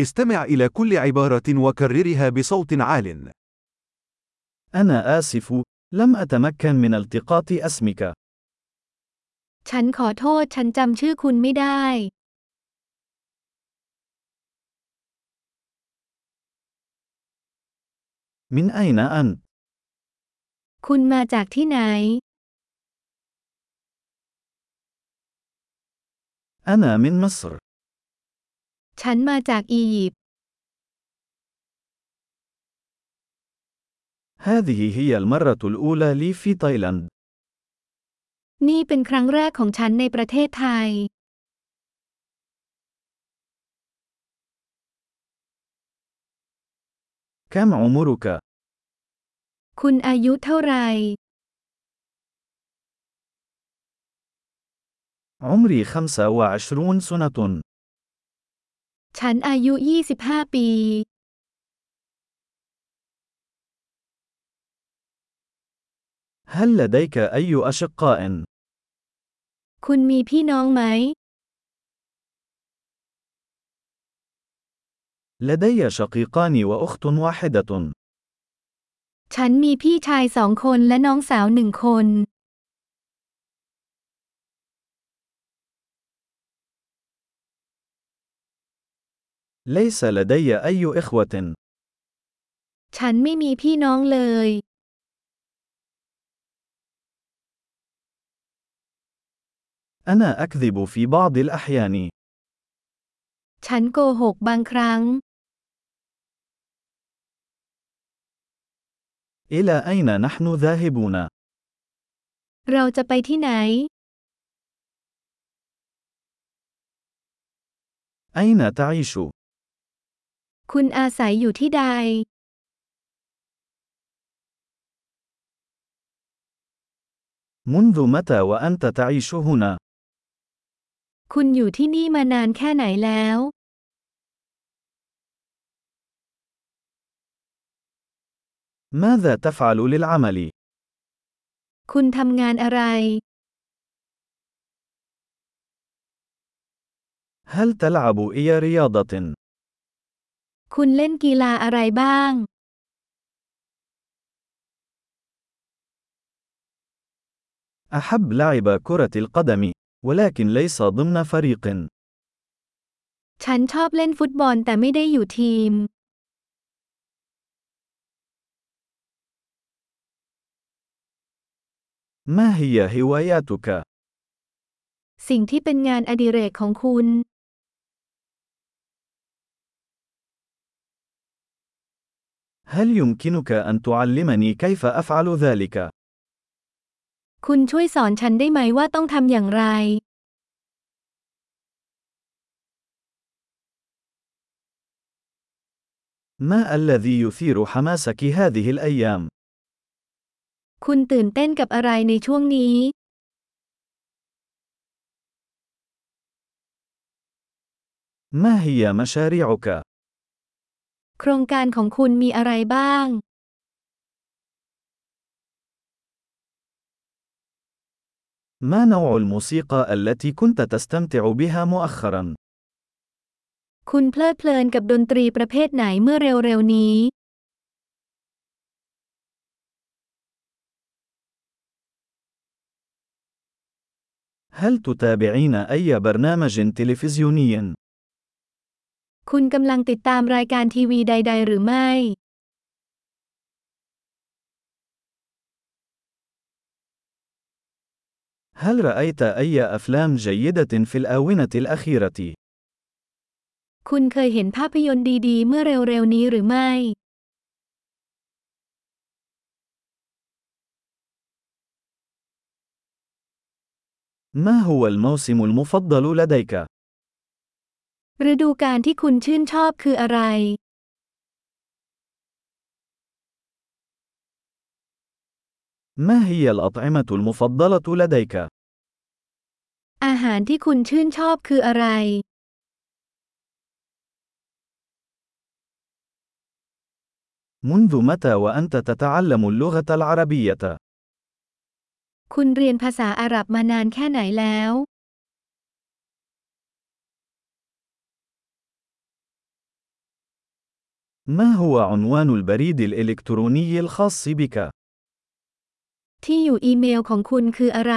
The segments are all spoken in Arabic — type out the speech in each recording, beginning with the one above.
استمع إلى كل عبارة وكررها بصوت عال. أنا آسف، لم أتمكن من التقاط اسمك. ฉันขอโทษฉันจำชื่อคุณไม่ได้ من أين أنت؟ คุณมาจากที่ไหน أنا من مصر. ฉันมาจากอียิปต์ هذه هي المرة الأولى لي في تايلاند. นี่เป็นครั้งแรกของฉันในประเทศไทย كم عمرك؟ คุณอายุเท่าไหร่ عمري 25 سنة. ฉันอายุ 25 ปี هل لديك أي أشقاء؟ คุณมีพี่น้องไหม لدي شقيقان وأخت واحدة. ฉันมีพี่ชายสองคนและน้องสาวหนึ่งคน ليس لدي أي إخوة. ฉันไม่มีพี่น้องเลย أنا أكذب في بعض الأحيان. ฉันโกหกบางครั้ง إلى أين نحن ذاهبون؟ เราจะไปที่ไหน أين تعيش؟ คุณอาศัยอยู่ที่ใด? منذ متى وأنت تعيش هنا؟ คุณอยู่ที่นี่มานานแค่ไหนแล้ว? ماذا تفعل للعمل؟ คุณทำงานอะไร? هل تلعب أي رياضة؟ คุณเล่นกีฬาอะไรบ้าง أحب لعب كرة القدم، ولكن ليس ضمن فريق. ฉันชอบเล่นฟุตบอลแต่ไม่ได้อยู่ทีม ما هي هواياتك؟ สิ่งที่เป็นงานอดิเรกของคุณ هل يمكنك أن تعلمني كيف أفعل ذلك؟ คุณช่วยสอนฉันได้ไหมว่าต้องทำอย่างไร ما الذي يثير حماسك هذه الأيام؟ คุณตื่นเต้นกับอะไรในช่วงนี้ ما هي مشاريعك؟ โครงการของคุณมีอะไรบ้าง ما نوع الموسيقى التي كنت تستمتع بها مؤخرا؟ คุณเพลิดเพลินกับดนตรีประเภทไหนเมื่อเร็วๆนี้ هل تتابعين أي برنامج تلفزيوني؟ คุณกำลังติดตามรายการทีวีใด ๆ หรือไม่ هل رأيت أي أفلام جيدة في الآونة الأخيرة؟ คุณเคยเห็นภาพยนตร์ดี ๆ เมื่อเร็ว ๆ นี้หรือไม่ ما هو الموسم المفضل لديك؟ ฤดูกาลที่คุณชื่นชอบคืออะไร ما هي الأطعمة المفضلة لديك؟ อาหารที่คุณชื่นชอบคืออะไร منذ متى وأنت تتعلم اللغة العربية؟ คุณเรียนภาษาอาหรับมานานแค่ไหนแล้ว ما هو عنوان البريد الإلكتروني الخاص بك؟ ที่อยู่อีเมลของคุณคืออะไร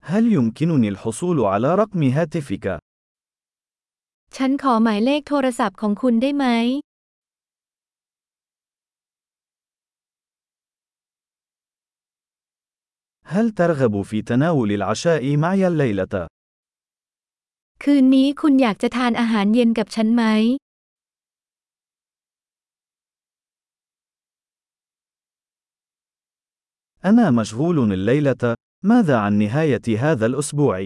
هل يمكنني الحصول على رقم هاتفك؟ ฉันขอหมายเลขโทรศัพท์ของคุณได้ไหม هل ترغب في تناول العشاء معي الليلة؟ คืนนี้คุณอยากจะทานอาหารเย็นกับฉันไหม أنا مشغول الليلة. ماذا عن نهاية هذا الأسبوع؟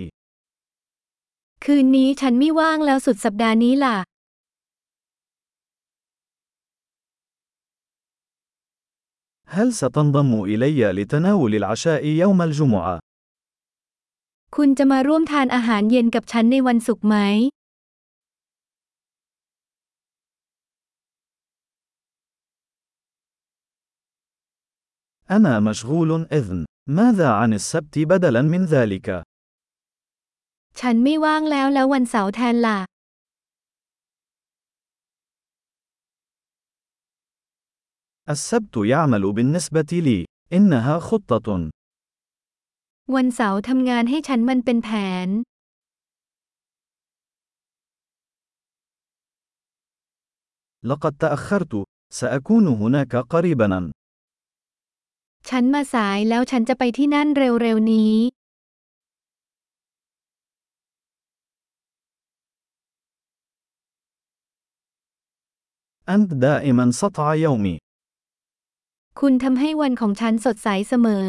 คืนนี้ฉันไม่ว่างแล้วสุดสัปดาห์นี้ล่ะ هل ستنضم إلي لتناول العشاء يوم الجمعة؟ คุณจะมาร่วมทานอาหารเย็นกับฉันในวันศุกร์ไหม أنا مشغول إذن. ماذا عن السبت بدلاً من ذلك؟ ฉันไม่ว่างแล้วแล้ววันเสาร์แทนล่ะ السبت يعمل بالنسبة لي. إنها خطة. วันเสาร์ทำงานให้ฉันมันเป็นแผน لقد تأخرت. سأكون هناك قريباً. ฉันมาสายแล้วฉันจะไปที่นั่นเร็วๆนี้ أنت دائماً سطع يومي. คุณทำให้วันของฉันสดใสเสมอ